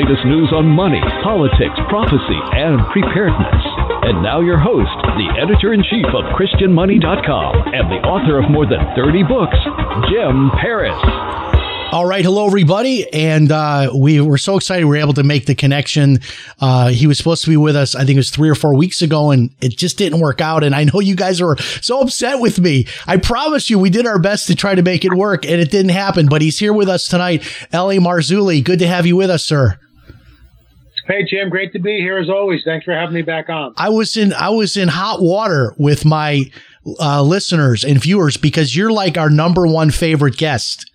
Latest news on money, politics, prophecy, and preparedness. And now your host, the editor in chief of ChristianMoney.com and the author of more than 30 books, Jim Paris. All right, hello everybody, and uh, we were so excited we were able to make the connection. Uh, he was supposed to be with us, I think it was three or four weeks ago, and it just didn't work out. And I know you guys were so upset with me. I promise you, we did our best to try to make it work, and it didn't happen. But he's here with us tonight, L.A. Marzulli. Good to have you with us, sir. Hey Jim, great to be here as always. Thanks for having me back on. I was in I was in hot water with my uh, listeners and viewers because you're like our number one favorite guest.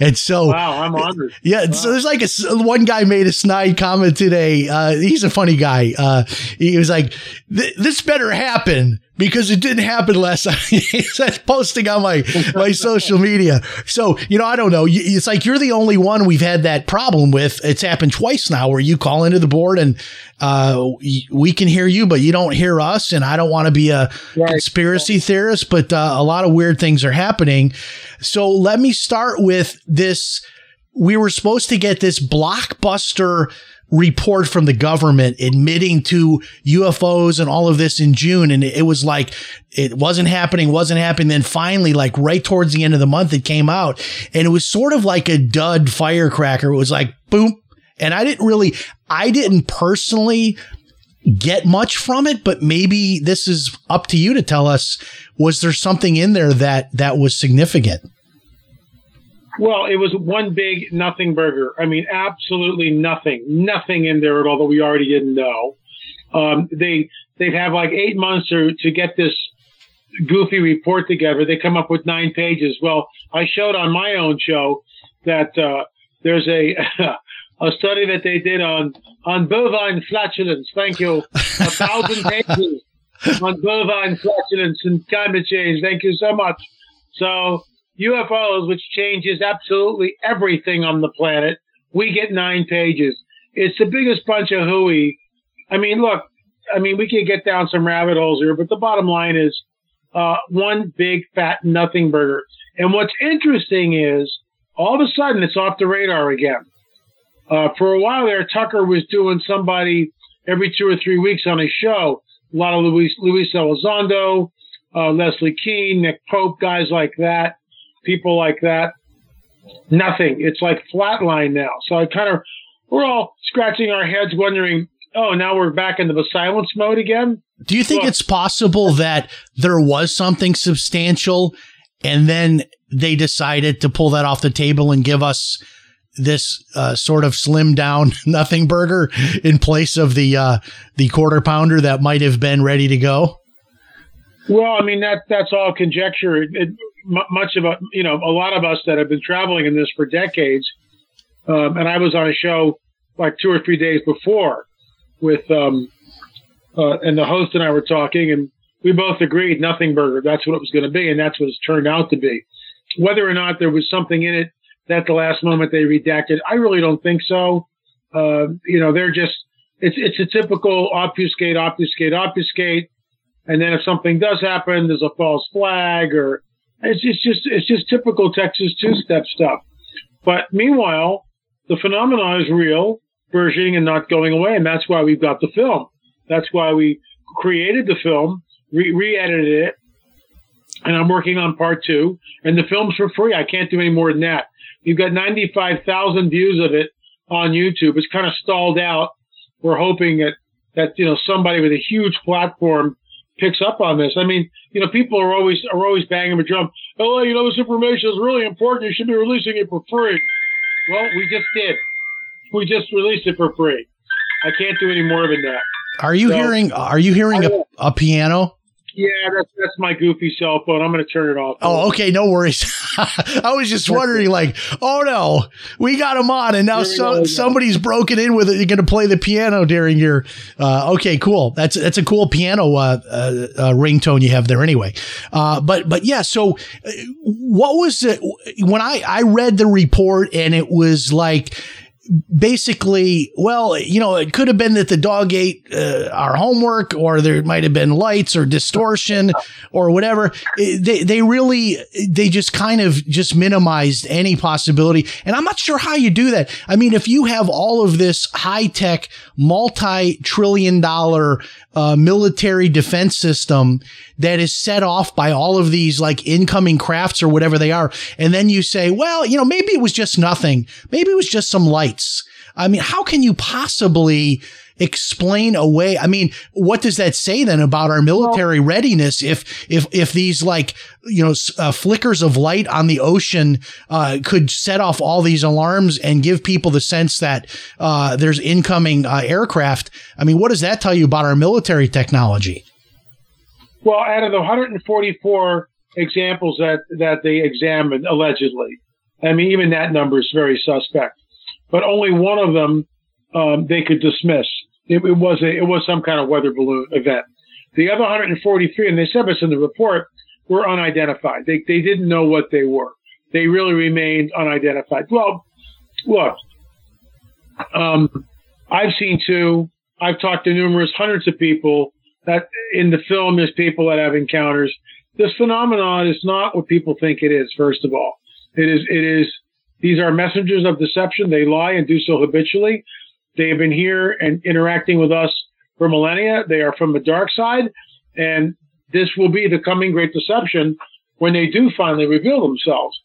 And so, Wow, I'm honored. yeah, so there's like a one guy made a snide comment today. Uh, he's a funny guy. Uh, he was like, "This better happen because it didn't happen last time." He's posting on my my social media. So you know, I don't know. It's like you're the only one we've had that problem with. It's happened twice now, where you call into the board and uh, we can hear you, but you don't hear us. And I don't want to be a Right. conspiracy theorist, but uh, a lot of weird things are happening. So let me start with this. We were supposed to get this blockbuster report from the government admitting to UFOs and all of this in June. And it was like, it wasn't happening, wasn't happening. Then finally, like right towards the end of the month, it came out and it was sort of like a dud firecracker. It was like, boom. And I didn't really, I didn't personally get much from it, but maybe this is up to you to tell us, was there something in there that, that was significant? Well, it was one big nothing burger. I mean, absolutely nothing, nothing in there at all that we already didn't know. Um, they they've had like eight months to to get this goofy report together. They come up with nine pages. Well, I showed on my own show that uh, there's a a study that they did on on bovine flatulence. Thank you, a thousand pages on bovine flatulence and climate change. Thank you so much. So UFOs, which changes absolutely everything on the planet, we get nine pages. It's the biggest bunch of hooey. I mean, look, I mean, we could get down some rabbit holes here, but the bottom line is uh, one big fat nothing burger. And what's interesting is all of a sudden it's off the radar again. Uh, for a while there, Tucker was doing somebody every two or three weeks on his show. A lot of Luis, Luis Elizondo, uh, Leslie Kean, Nick Pope, guys like that, people like that. Nothing. It's like flatline now. So I kind of, we're all scratching our heads wondering, oh, now we're back into the silence mode again. Do you think it's possible that there was something substantial and then they decided to pull that off the table and give us this uh, sort of slim down nothing burger in place of the uh, the quarter pounder that might have been ready to go? Well, I mean that that's all conjecture. It, it, mu- much of a you know a lot of us that have been traveling in this for decades, um, and I was on a show like two or three days before with um, uh, and the host and I were talking, and we both agreed nothing burger. That's what it was going to be, and that's what it's turned out to be. Whether or not there was something in it that the last moment they redacted, I really don't think so. Uh, you know, they're just it's it's a typical obfuscate, obfuscate, obfuscate. And then if something does happen, there's a false flag or it's just, just it's just typical Texas two-step stuff. But meanwhile, the phenomenon is real, versioning and not going away, and that's why we've got the film. That's why we created the film, re- re-edited it, and I'm working on part two. And the film's for free. I can't do any more than that. You've got 95,000 views of it on YouTube. It's kind of stalled out. We're hoping that that you know somebody with a huge platform picks up on this. I mean, you know, people are always are always banging the drum. Oh, you know, this information is really important. You should be releasing it for free. Well, we just did. We just released it for free. I can't do any more than that. Are you So- hearing? Are you hearing a, a piano? Yeah, that's that's my goofy cell phone. I'm going to turn it off. Oh, okay, no worries. I was just wondering, like, oh no, we got him on, and now so, somebody's broken in with it. You're going to play the piano during your. Uh, okay, cool. That's that's a cool piano uh, uh, uh, ringtone you have there, anyway. Uh, but but yeah, so uh, what was it when I I read the report and it was like basically, well, you know, it could have been that the dog ate uh, our homework, or there might have been lights or distortion or whatever. It- They they really they just kind of just minimized any possibility, and I'm not sure how you do that. I mean, if you have all of this high tech, multi trillion dollar uh, military defense system that is set off by all of these like incoming crafts or whatever they are. And then you say, well, you know, maybe it was just nothing. Maybe it was just some lights. I mean, how can you possibly explain away? I mean, what does that say then about our military readiness if, if, if these like, you know, uh, flickers of light on the ocean, uh, could set off all these alarms and give people the sense that, uh, there's incoming, uh, aircraft? I mean, what does that tell you about our military technology? Well, out of the 144 examples that, that they examined allegedly, I mean, even that number is very suspect. But only one of them um, they could dismiss. It, it was a, it was some kind of weather balloon event. The other 143, and they said this in the report, were unidentified. They they didn't know what they were. They really remained unidentified. Well, look, um, I've seen two. I've talked to numerous hundreds of people that in the film there's people that have encounters. This phenomenon is not what people think it is. First of all, it is it is these are messengers of deception. They lie and do so habitually. They have been here and interacting with us for millennia. They are from the dark side, and this will be the coming great deception when they do finally reveal themselves.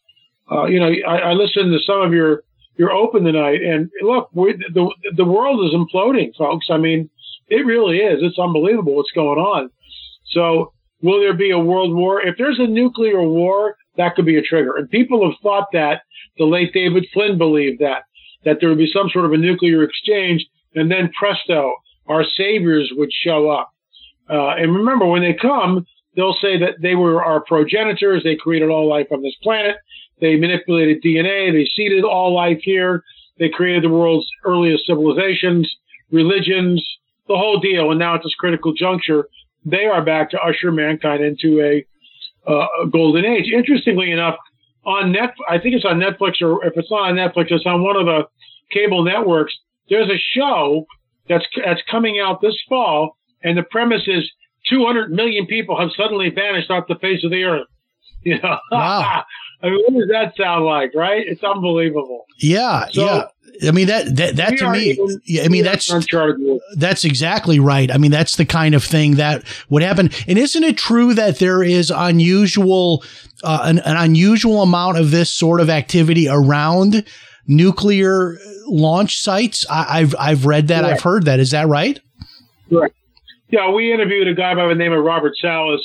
Uh, you know, I, I listened to some of your your open tonight, and look, the the world is imploding, folks. I mean, it really is. It's unbelievable what's going on. So, will there be a world war? If there's a nuclear war, that could be a trigger. And people have thought that. The late David Flynn believed that that there would be some sort of a nuclear exchange, and then presto, our saviors would show up. Uh, and remember, when they come, they'll say that they were our progenitors. They created all life on this planet. They manipulated DNA. They seeded all life here. They created the world's earliest civilizations, religions, the whole deal. And now at this critical juncture, they are back to usher mankind into a, uh, golden age. Interestingly enough, on net, I think it's on Netflix, or if it's not on Netflix, it's on one of the cable networks. There's a show that's that's coming out this fall, and the premise is 200 million people have suddenly vanished off the face of the earth. You know, Wow. I mean, what does that sound like, right? It's unbelievable. Yeah, So- yeah. I mean that that that to me. in- Yeah, I mean that's in uncharted waters. that's exactly right. I mean that's the kind of thing that would happen. And isn't it true that there is unusual uh, an, an unusual amount of this sort of activity around nuclear launch sites? I, I've I've read that. Correct. I've heard that. Is that right? Yeah, we interviewed a guy by the name of Robert Salas,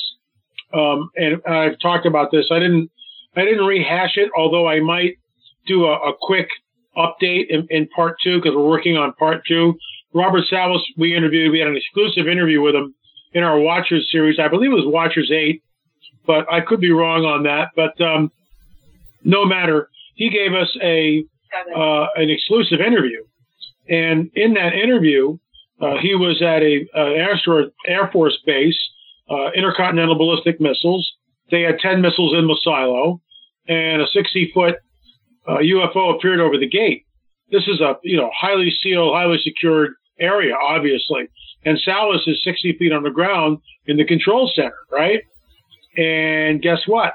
um, and I've talked about this. I didn't, I didn't rehash it, although I might do a, a quick update in, in part two because we're working on part two. Robert Salas, we interviewed. We had an exclusive interview with him in our Watchers series. I believe it was Watchers eight, but I could be wrong on that. But um, no matter, he gave us a uh, an exclusive interview, and in that interview, uh, he was at a uh, Air, Force, Air Force base, uh, intercontinental ballistic missiles. They had 10 missiles in the silo, and a 60 foot uh, UFO appeared over the gate. This is a you know highly sealed, highly secured area, obviously. And Salas is 60 feet on the ground in the control center, right? And guess what?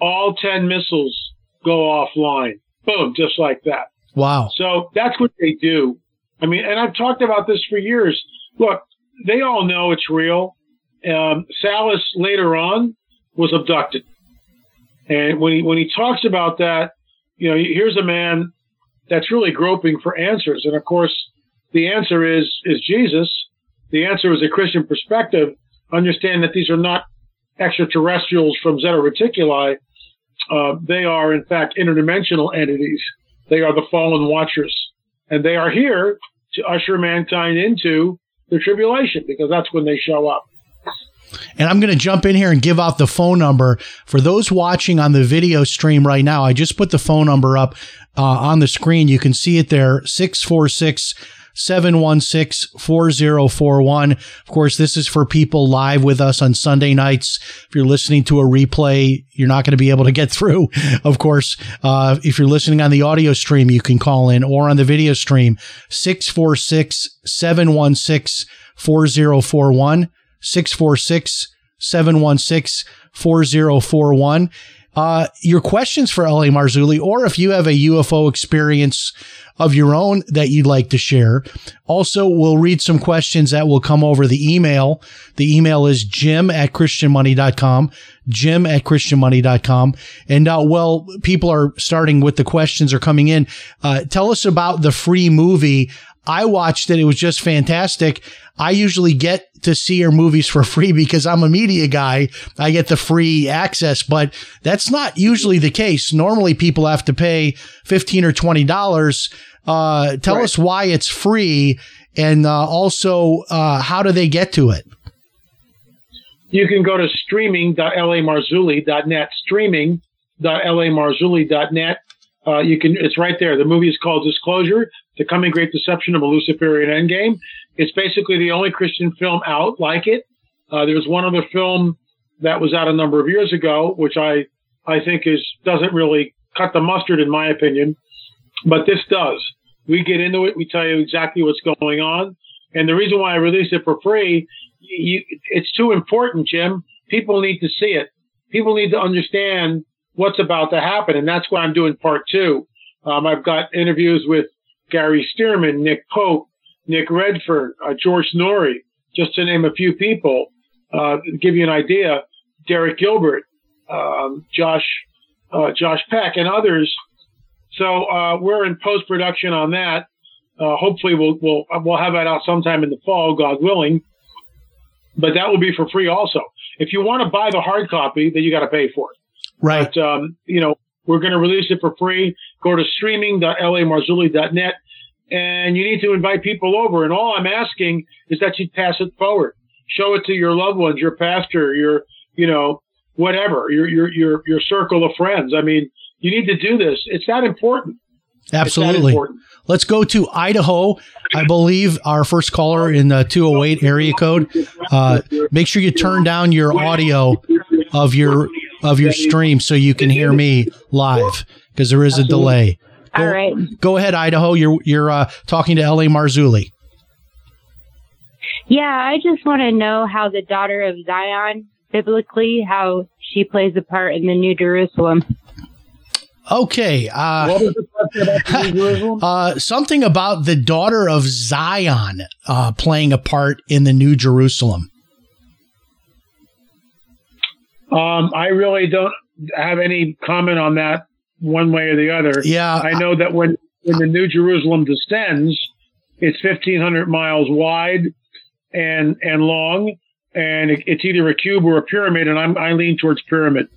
All 10 missiles go offline. Boom, just like that. Wow. So that's what they do. I mean, and I've talked about this for years. Look, they all know it's real. Um, Salas later on was abducted, and when he when he talks about that, you know, here's a man that's really groping for answers, and of course, the answer is is Jesus. The answer is a Christian perspective. Understand that these are not extraterrestrials from Zeta Reticuli. Uh, they are, in fact, interdimensional entities. They are the fallen watchers, and they are here to usher mankind into the tribulation because that's when they show up. And I'm going to jump in here and give out the phone number for those watching on the video stream right now. I just put the phone number up uh, on the screen. You can see it there 646 716 4041. Of course, this is for people live with us on Sunday nights. If you're listening to a replay, you're not going to be able to get through. Of course, uh, if you're listening on the audio stream, you can call in or on the video stream 646 716 4041. 646 716 4041. Uh, your questions for L.A. Marzulli, or if you have a UFO experience of your own that you'd like to share. Also, we'll read some questions that will come over the email. The email is jim at christianmoney.com, jim at christianmoney.com. And, uh, well, people are starting with the questions are coming in. Uh, tell us about the free movie. I watched it. It was just fantastic. I usually get to see your movies for free because I'm a media guy. I get the free access, but that's not usually the case. Normally people have to pay 15 or $20. Uh, tell Right. us why it's free and, uh, also, uh, how do they get to it? You can go to streaming.lamarzulli.net, streaming.lamarzulli.net. Uh, you can, it's right there. The movie is called Disclosure, The Coming Great Deception of a Luciferian Endgame. It's basically the only Christian film out like it. Uh, one other film that was out a number of years ago, which I, I think is, doesn't really cut the mustard in my opinion, but this does. We get into it. We tell you exactly what's going on. And the reason why I release it for free, you, it's too important, Jim. People need to see it. People need to understand what's about to happen. And that's why I'm doing part two. Um, I've got interviews with Gary Stearman, Nick Pope, Nick Redfern, uh, George Noory, just to name a few people. Uh, give you an idea, Derek Gilbert, um, Josh, uh, Josh Peck, and others. So uh, we're in post production on that. Uh, hopefully, we'll we'll we'll have that out sometime in the fall, God willing. But that will be for free also. If you want to buy the hard copy, then you got to pay for it. Right. But um, you know, we're going to release it for free. Go to streaming.lamarzulli.net, and you need to invite people over. And all I'm asking is that you pass it forward, show it to your loved ones, your pastor, your you know whatever, your your your your circle of friends. I mean, you need to do this. It's that important. That Absolutely. important. Let's go to Idaho. I believe our first caller in the 208 area code. Uh, make sure you turn down your audio of your of your stream so you can hear me live because there is a delay. Go, All right. Go ahead, Idaho. You're you're uh, talking to L.A. Marzulli. Yeah, I just want to know how the daughter of Zion, biblically, how she plays a part in the New Jerusalem. Okay. Uh, What was the question about the New Jerusalem? uh, something about the daughter of Zion uh, playing a part in the New Jerusalem. Um, I really don't have any comment on that one way or the other. Yeah. I know that when, when the New Jerusalem descends, it's 1,500 miles wide and, and long, and it, it's either a cube or a pyramid, and I'm, I lean towards pyramid.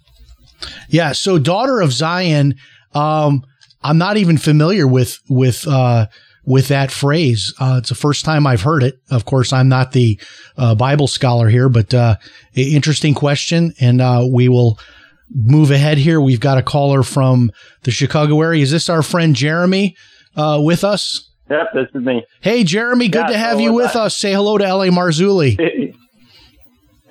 Yeah. So, daughter of Zion. Um, I'm not even familiar with with uh, with that phrase. Uh, it's the first time I've heard it. Of course, I'm not the uh, Bible scholar here, but uh, interesting question, and uh, we will move ahead here. We've got a caller from the Chicago area. Is this our friend Jeremy uh, with us? Yep, this is me. Hey, Jeremy, good Yeah, to have you with I- us. Say hello to L.A. Marzulli.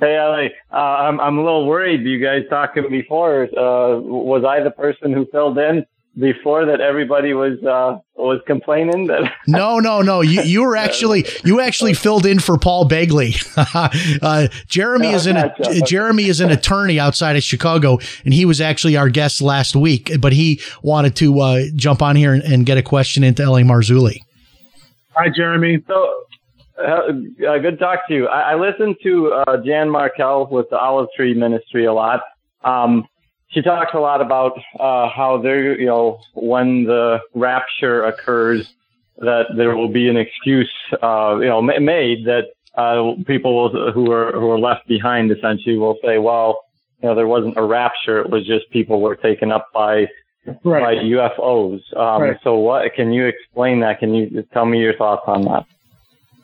Hey, Ali. Uh, I'm I'm a little worried. You guys talking before? Uh, was I the person who filled in before that? Everybody was uh, was complaining that. No, no, no. You you were actually you actually filled in for Paul Begley. uh, Jeremy is an gotcha. Jeremy is an attorney outside of Chicago, and he was actually our guest last week. But he wanted to uh, jump on here and, and get a question into L.A. Marzulli. Hi, Jeremy. So, uh, uh, good talk to you. I, I listened to uh, Jan Markell with the Olive Tree Ministry a lot. Um, she talks a lot about uh, how there, you know, when the rapture occurs, that there will be an excuse, uh, you know, made that uh, people will, who are who are left behind essentially will say, well, you know, there wasn't a rapture; it was just people were taken up by by UFOs. Um, Right. So, what can you explain that? Can you tell me your thoughts on that?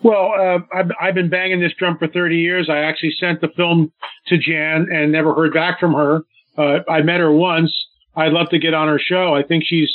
Well, uh, I've, I've been banging this drum for 30 years. I actually sent the film to Jan and never heard back from her. Uh, I met her once. I'd love to get on her show. I think she's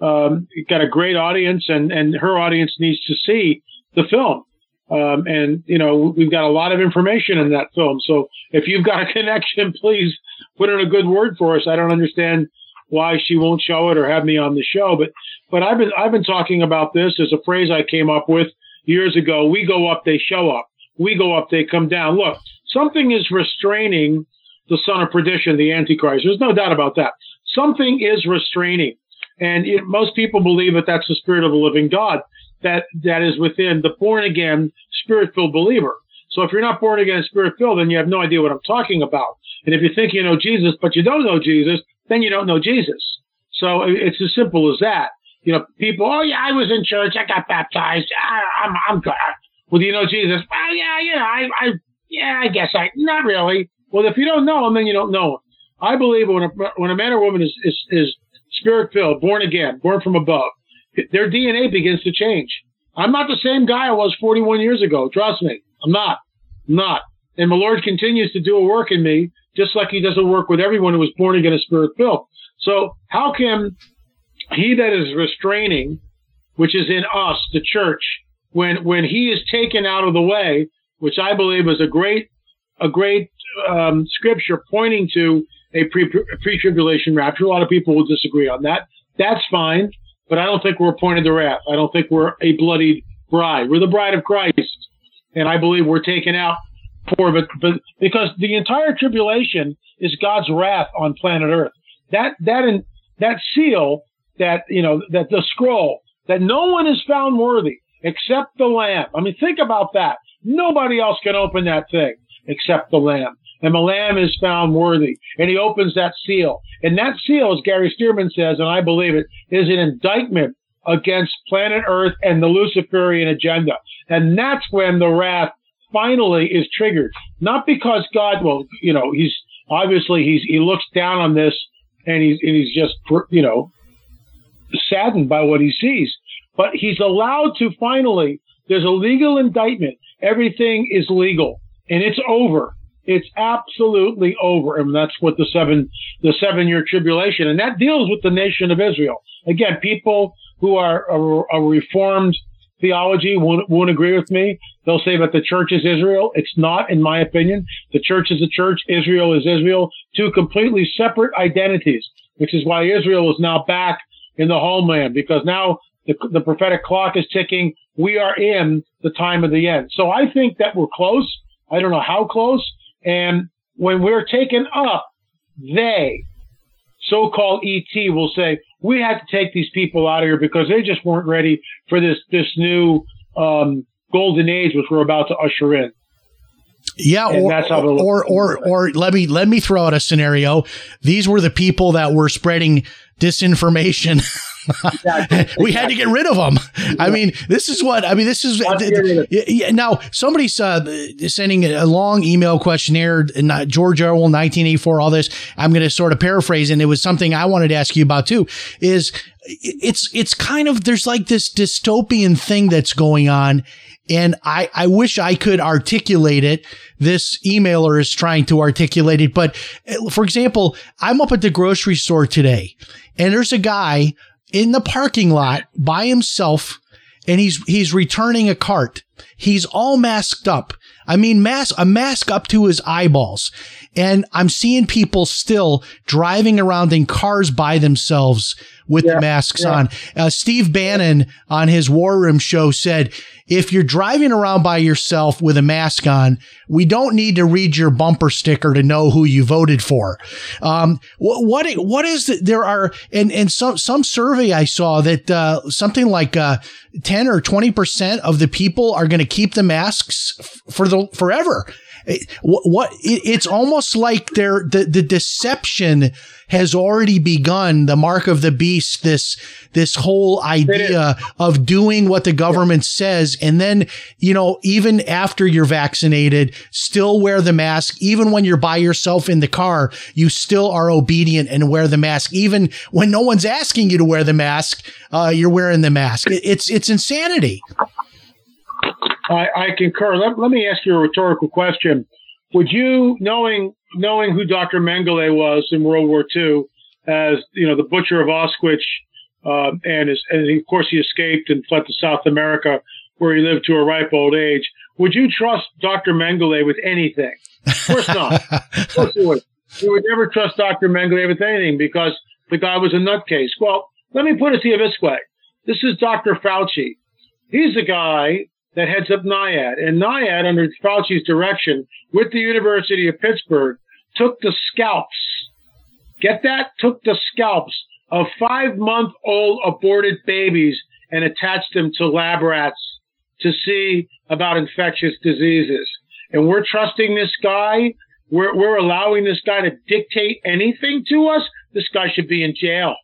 um, got a great audience, and, and her audience needs to see the film. Um, and you know we've got a lot of information in that film. So if you've got a connection, please put in a good word for us. I don't understand why she won't show it or have me on the show, but but I've been I've been talking about this as a phrase I came up with years ago. We go up, they show up. We go up, they come down. Look, something is restraining the son of perdition, the Antichrist. There's no doubt about that. Something is restraining. And it, most people believe that that's the spirit of the living God that, that is within the born again, spirit filled believer. So if you're not born again, spirit filled, then you have no idea what I'm talking about. And if you think you know Jesus, but you don't know Jesus, then you don't know Jesus. So it's as simple as that. You know, people, oh yeah, I was in church, I got baptized, I, I'm, I'm good. Well, do you know Jesus? Well, yeah, you know, I, I, yeah, I guess I, not really. Well, if you don't know him, then you don't know him. I believe when a, when a man or woman is, is, is spirit filled, born again, born from above, their DNA begins to change. I'm not the same guy I was 41 years ago. Trust me. I'm not. I'm not. And the Lord continues to do a work in me, just like he does a work with everyone who was born again and spirit filled. So how can he that is restraining, which is in us, the church, when, when he is taken out of the way, which I believe is a great, a great, um, scripture pointing to a pre, pre-tribulation rapture. A lot of people will disagree on that. That's fine but I don't think we're appointed to wrath. I don't think we're a bloodied bride. We're the bride of Christ, and I believe we're taken out for but, but because the entire tribulation is God's wrath on planet Earth. That that that seal that you know that the scroll that no one is found worthy except the Lamb. I mean, think about that. Nobody else can open that thing except the Lamb and the Lamb is found worthy. And he opens that seal. And that seal, as Gary Stearman says, and I believe it, is an indictment against planet Earth and the Luciferian agenda. And that's when the wrath finally is triggered. Not because God, well, you know, he's obviously he's he looks down on this and he's and he's just you know saddened by what he sees. But he's allowed to finally. There's a legal indictment. Everything is legal and it's over. It's absolutely over. And that's what the seven, the seven year tribulation, and that deals with the nation of Israel. Again, people who are a, a reformed theology won't, won't agree with me. They'll say that the church is Israel. It's not, in my opinion. The church is the church. Israel is Israel. Two completely separate identities, which is why Israel is now back in the homeland because now the, the prophetic clock is ticking. We are in the time of the end. So I think that we're close. I don't know how close, and when we're taken up, they, so-called ET, will say, we had to take these people out of here because they just weren't ready for this, this new, um, golden age, which we're about to usher in. Yeah, or, or, or, or, let me, let me throw out a scenario. These were the people that were spreading disinformation. Exactly. we had to get rid of them. I mean, this is what I mean. This is yeah, now somebody's uh, sending a long email questionnaire. Uh, George Orwell, 1984. All this. I'm going to sort of paraphrase, and it was something I wanted to ask you about too. Is it's it's kind of there's like this dystopian thing that's going on and I, I wish I could articulate it. This emailer is trying to articulate it. But uh, for example, I'm up at the grocery store today and there's a guy in the parking lot by himself and he's, he's returning a cart. He's all masked up. I mean, mask, a mask up to his eyeballs. And I'm seeing people still driving around in cars by themselves with yeah, the masks yeah. on. Uh, Steve Bannon on his War Room show said, if you're driving around by yourself with a mask on, we don't need to read your bumper sticker to know who you voted for. Um, what, what, what is that? There are, and, and some, some survey I saw that, uh, something like, uh, 10 or 20% of the people are going to keep the masks f- for the, forever. What, what it, it's almost like they're, the, the deception has already begun. The mark of the beast, this, this whole idea of doing what the government says. And then, you know, even after you're vaccinated, still wear the mask. Even when you're by yourself in the car, you still are obedient and wear the mask. Even when no one's asking you to wear the mask, uh, you're wearing the mask. It's, it's insanity. I, I concur. Let, let me ask you a rhetorical question. Would you, knowing knowing who Dr. Mengele was in World War II, as you know, the butcher of Auschwitz, um, and, his, and of course he escaped and fled to South America, where he lived to a ripe old age. Would you trust Dr. Mengele with anything? Of course not. of course you would. You would never trust Dr. Mengele with anything because the guy was a nutcase. Well, let me put it to you this way. This is Dr. Fauci. He's the guy that heads up NIAID. And NIAID, under Fauci's direction, with the University of Pittsburgh, took the scalps. Get that? Took the scalps of five month old aborted babies and attached them to lab rats to see about infectious diseases. And we're trusting this guy. We're, we're allowing this guy to dictate anything to us. This guy should be in jail.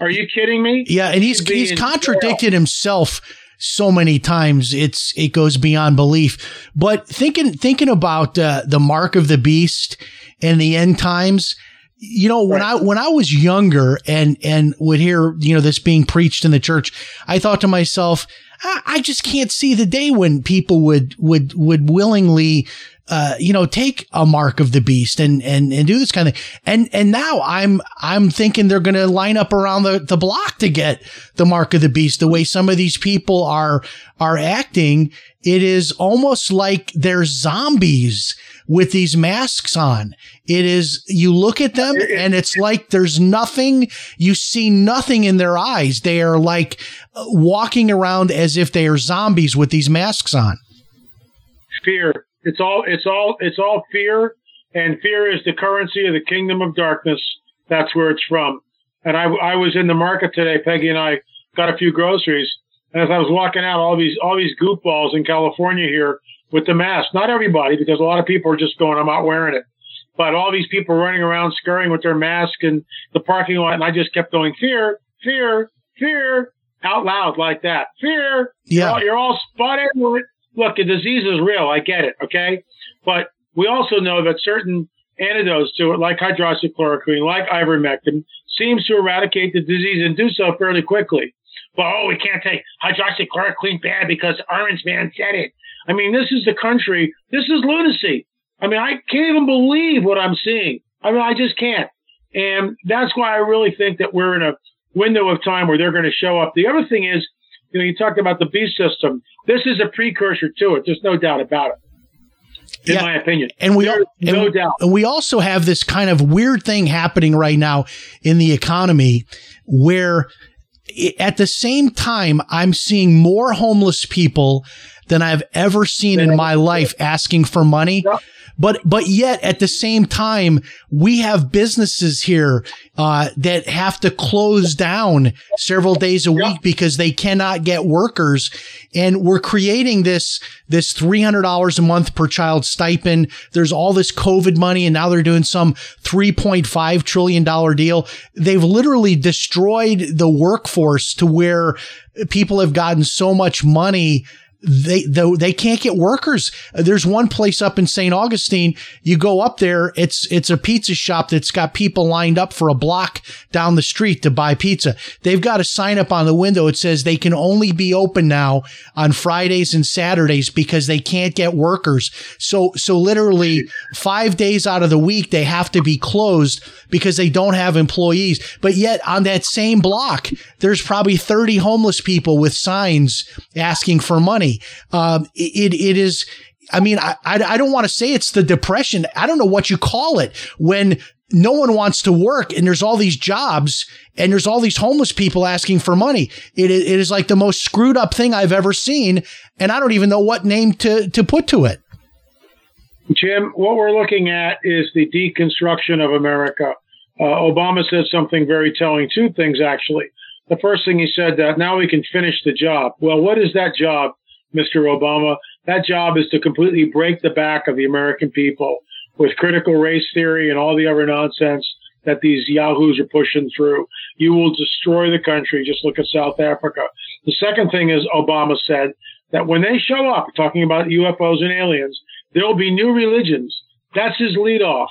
Are you kidding me? Yeah, and he's he's contradicted himself so many times. It's it goes beyond belief. But thinking thinking about uh, the mark of the beast and the end times, you know, when I when I was younger and and would hear you know this being preached in the church, I thought to myself, I, I just can't see the day when people would would would willingly uh, you know, take a mark of the beast and, and, and do this kind of thing. And, and now I'm, I'm thinking they're going to line up around the, the block to get the mark of the beast. The way some of these people are, are acting, it is almost like they're zombies with these masks on. It is, you look at them and it's like there's nothing, you see nothing in their eyes. They are like uh, walking around as if they are zombies with these masks on. fear. It's all it's all it's all fear, and fear is the currency of the kingdom of darkness. That's where it's from. And I I was in the market today. Peggy and I got a few groceries, and as I was walking out, all these all these goofballs in California here with the mask. Not everybody, because a lot of people are just going, I'm not wearing it. But all these people running around scurrying with their mask in the parking lot, and I just kept going, fear, fear, fear, out loud like that. Fear. Yeah. You're all, you're all spot on. Look, the disease is real. I get it. Okay. But we also know that certain antidotes to it, like hydroxychloroquine, like ivermectin, seems to eradicate the disease and do so fairly quickly. But oh, we can't take hydroxychloroquine bad because Orange Man said it. I mean, this is the country. This is lunacy. I mean, I can't even believe what I'm seeing. I mean, I just can't. And that's why I really think that we're in a window of time where they're going to show up. The other thing is, you know, you talked about the B system. This is a precursor to it. There's no doubt about it, in Yeah. my opinion. And we, There's and, no doubt. and we also have this kind of weird thing happening right now in the economy where at the same time, I'm seeing more homeless people than I've ever seen in my life asking for money. But, but yet at the same time, we have businesses here, uh, that have to close down several days a week because they cannot get workers. And we're creating this, this $300 a month per child stipend. There's all this COVID money and now they're doing some $3.5 trillion deal. They've literally destroyed the workforce to where people have gotten so much money they they can't get workers. Uh, there's one place up in St. Augustine. You go up there, it's it's a pizza shop that's got people lined up for a block down the street to buy pizza. They've got a sign up on the window. It says they can only be open now on Fridays and Saturdays because they can't get workers. So so literally 5 days out of the week they have to be closed because they don't have employees. But yet on that same block, there's probably 30 homeless people with signs asking for money. Um, it, it is, I mean, I, I I don't want to say it's the depression. I don't know what you call it when no one wants to work and there's all these jobs and there's all these homeless people asking for money. It, it is like the most screwed up thing I've ever seen. And I don't even know what name to, to put to it. Jim, what we're looking at is the deconstruction of America. Uh, Obama said something very telling, two things actually. The first thing he said that now we can finish the job. Well, what is that job, Mr. Obama? That job is to completely break the back of the American people with critical race theory and all the other nonsense that these yahoos are pushing through. You will destroy the country. Just look at South Africa. The second thing is Obama said that when they show up, talking about UFOs and aliens, there will be new religions. That's his lead off.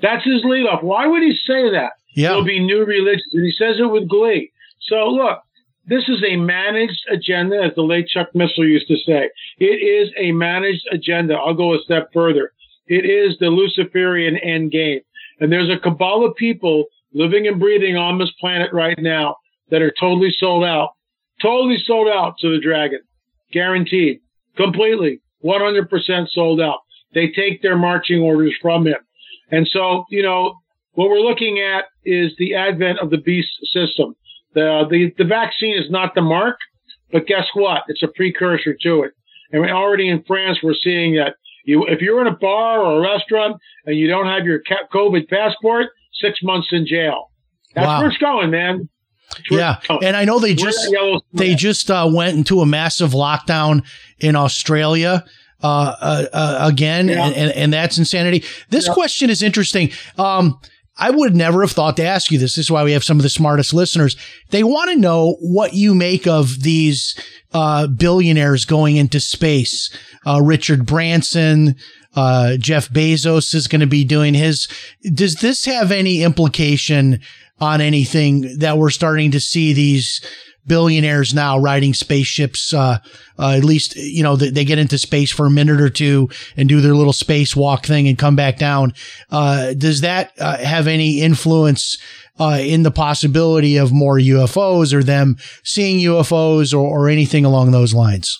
That's his lead off. Why would he say that? Yeah. There'll be new religions. And he says it with glee. So look, this is a managed agenda, as the late Chuck Missler used to say. It is a managed agenda. I'll go a step further. It is the Luciferian end game. And there's a cabal of people living and breathing on this planet right now that are totally sold out, totally sold out to the dragon, guaranteed, completely, 100% sold out. They take their marching orders from him. And so, you know, what we're looking at is the advent of the beast system. The, the, the vaccine is not the mark, but guess what? It's a precursor to it. And already in France, we're seeing that you, if you're in a bar or a restaurant and you don't have your COVID passport, six months in jail. That's Wow. where it's going, man. Yeah, going. and I know they just they just uh, went into a massive lockdown in Australia uh, uh, uh, again, Yeah. and, and and that's insanity. This Yeah. question is interesting. Um, I would never have thought to ask you this. This is why we have some of the smartest listeners. They want to know what you make of these uh, billionaires going into space. Uh, Richard Branson, uh, Jeff Bezos is going to be doing his. Does this have any implication on anything that we're starting to see these billionaires now riding spaceships? Uh, uh, at least, you know, they, they get into space for a minute or two and do their little spacewalk thing and come back down. Uh, does that uh, have any influence uh, in the possibility of more UFOs or them seeing UFOs or, or anything along those lines?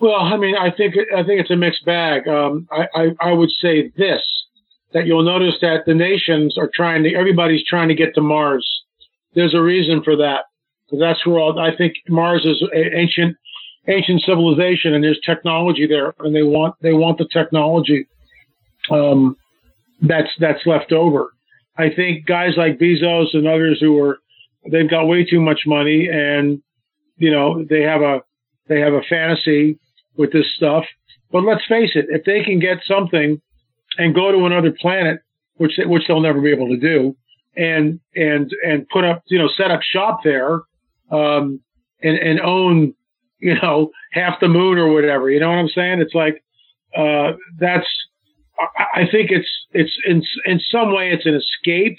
Well, I mean, I think I think it's a mixed bag. Um, I, I I would say this that you'll notice that the nations are trying to everybody's trying to get to Mars. There's a reason for that because that's where all I think Mars is ancient ancient civilization and there's technology there and they want they want the technology um, that's that's left over. I think guys like Bezos and others who are they've got way too much money and you know they have a they have a fantasy with this stuff. But let's face it, if they can get something and go to another planet, which which they'll never be able to do, and and and put up you know set up shop there, um, and and own you know half the moon or whatever. You know what I'm saying? It's like uh, that's I, think it's it's in in some way it's an escape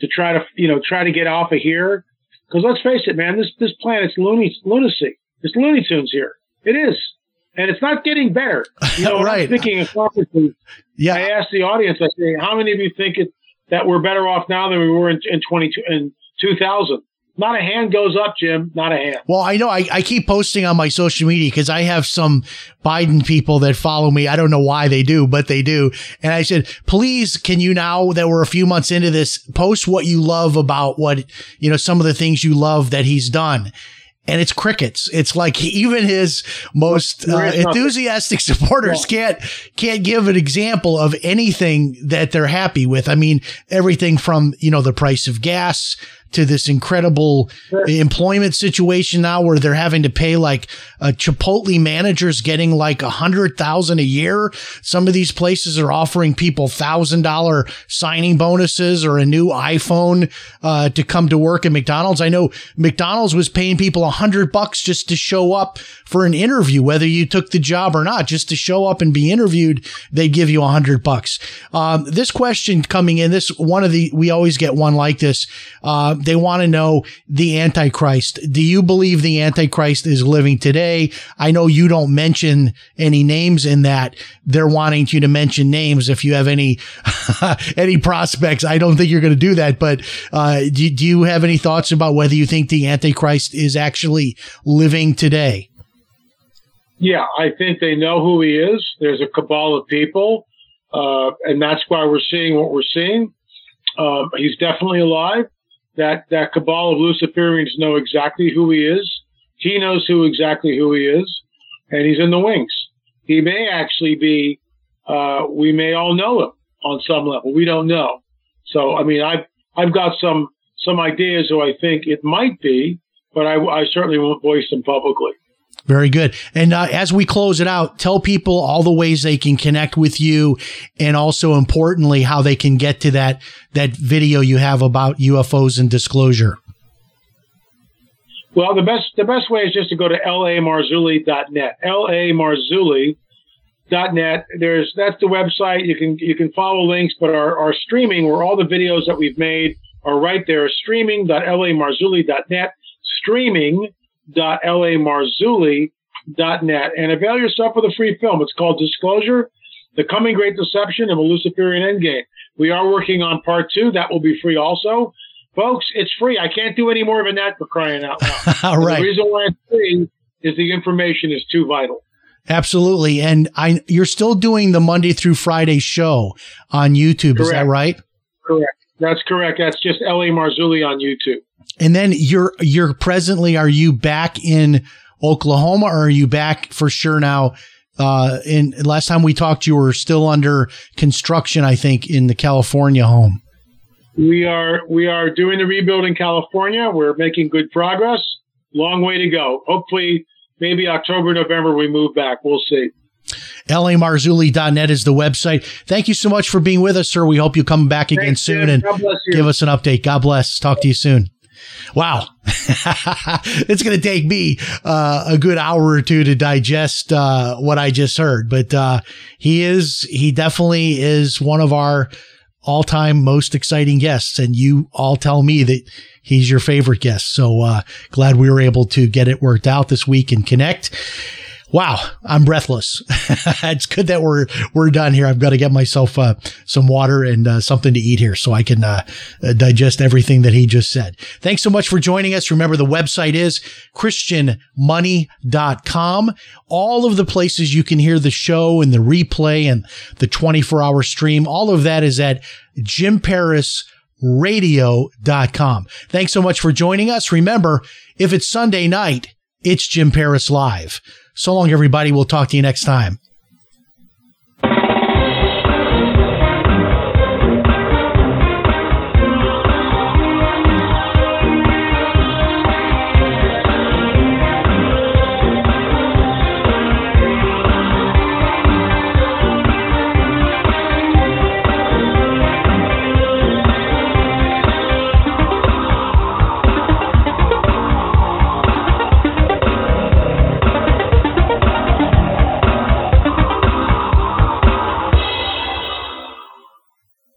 to try to you know try to get off of here. Because let's face it, man, this this planet's loony, lunacy. It's Looney Tunes here. It is, and it's not getting better. You know, Right. I'm thinking of conferences, I asked the audience. I say, how many of you think it, that we're better off now than we were in, in 20, in 2000? Not a hand goes up, Jim. Not a hand. Well, I know I, I keep posting on my social media because I have some Biden people that follow me. I don't know why they do, but they do. And I said, please, can you now that we're a few months into this, post what you love about what, you know, some of the things you love that he's done. And it's crickets. It's like even his most uh, enthusiastic supporters can't can't give an example of anything that they're happy with. I mean, everything from you know the price of gas to this incredible employment situation now where they're having to pay like a Chipotle managers getting like a hundred thousand a year. Some of these places are offering people thousand dollar signing bonuses or a new iPhone uh, to come to work at McDonald's. I know McDonald's was paying people a hundred bucks just to show up for an interview, whether you took the job or not, just to show up and be interviewed. They give you a hundred bucks. Um, this question coming in, this one of the we always get one like this. Uh, they want to know the Antichrist. Do you believe the Antichrist is living today? I know you don't mention any names in that. They're wanting you to mention names if you have any any prospects. I don't think you're going to do that, but uh, do, do you have any thoughts about whether you think the Antichrist is actually living today? Yeah, I think they know who he is. There's a cabal of people, uh, and that's why we're seeing what we're seeing. Um, he's definitely alive. That that cabal of Luciferians know exactly who he is. He knows who exactly who he is, and he's in the wings. He may actually be. Uh, we may all know him on some level. We don't know. So, I mean, I've I've got some some ideas who I think it might be, but I, I certainly won't voice them publicly. Very good. And uh, as we close it out, tell people all the ways they can connect with you, and also importantly, how they can get to that that video you have about UFOs and disclosure. Well, the best the best way is just to go to lamarzulli.net. lamarzulli.net. There's that's the website. You can you can follow links, but our, our streaming where all the videos that we've made are right there. Streaming.lamarzulli.net. streaming.lamarzulli.net and avail yourself of the free film. It's called Disclosure, The Coming Great Deception of a Luciferian Endgame. We are working on part two. That will be free also. Folks, it's free. I can't do any more than that for crying out loud. All And right. The reason why it's free is the information is too vital. Absolutely. And I, you're still doing the Monday through Friday show on YouTube. Is that right? Correct. That's correct. That's just L.A. Marzulli on YouTube. And then you're, you're presently, are you back in Oklahoma or are you back for sure now? Uh, in last time we talked, you were still under construction, I think, in the California home. We are we are doing the rebuild in California. We're making good progress. Long way to go. Hopefully, maybe October, November we move back. We'll see. LAMarzulli.net is the website. Thank you so much for being with us, sir. We hope you come back again Thanks, soon and God bless you. give us an update. God bless. Talk to you soon. Wow. it's going to take me uh, a good hour or two to digest uh, what I just heard, but uh, he is, he definitely is one of our all time most exciting guests. And you all tell me that he's your favorite guest. So uh, glad we were able to get it worked out this week and connect. Wow, I'm breathless. it's good that we're we're done here. I've got to get myself uh, some water and uh, something to eat here so I can uh, uh, digest everything that he just said. Thanks so much for joining us. Remember the website is christianmoney.com. All of the places you can hear the show and the replay and the 24-hour stream, all of that is at jimparisradio.com. Thanks so much for joining us. Remember, if it's Sunday night, it's Jim Paris Live. So long, everybody. We'll talk to you next time.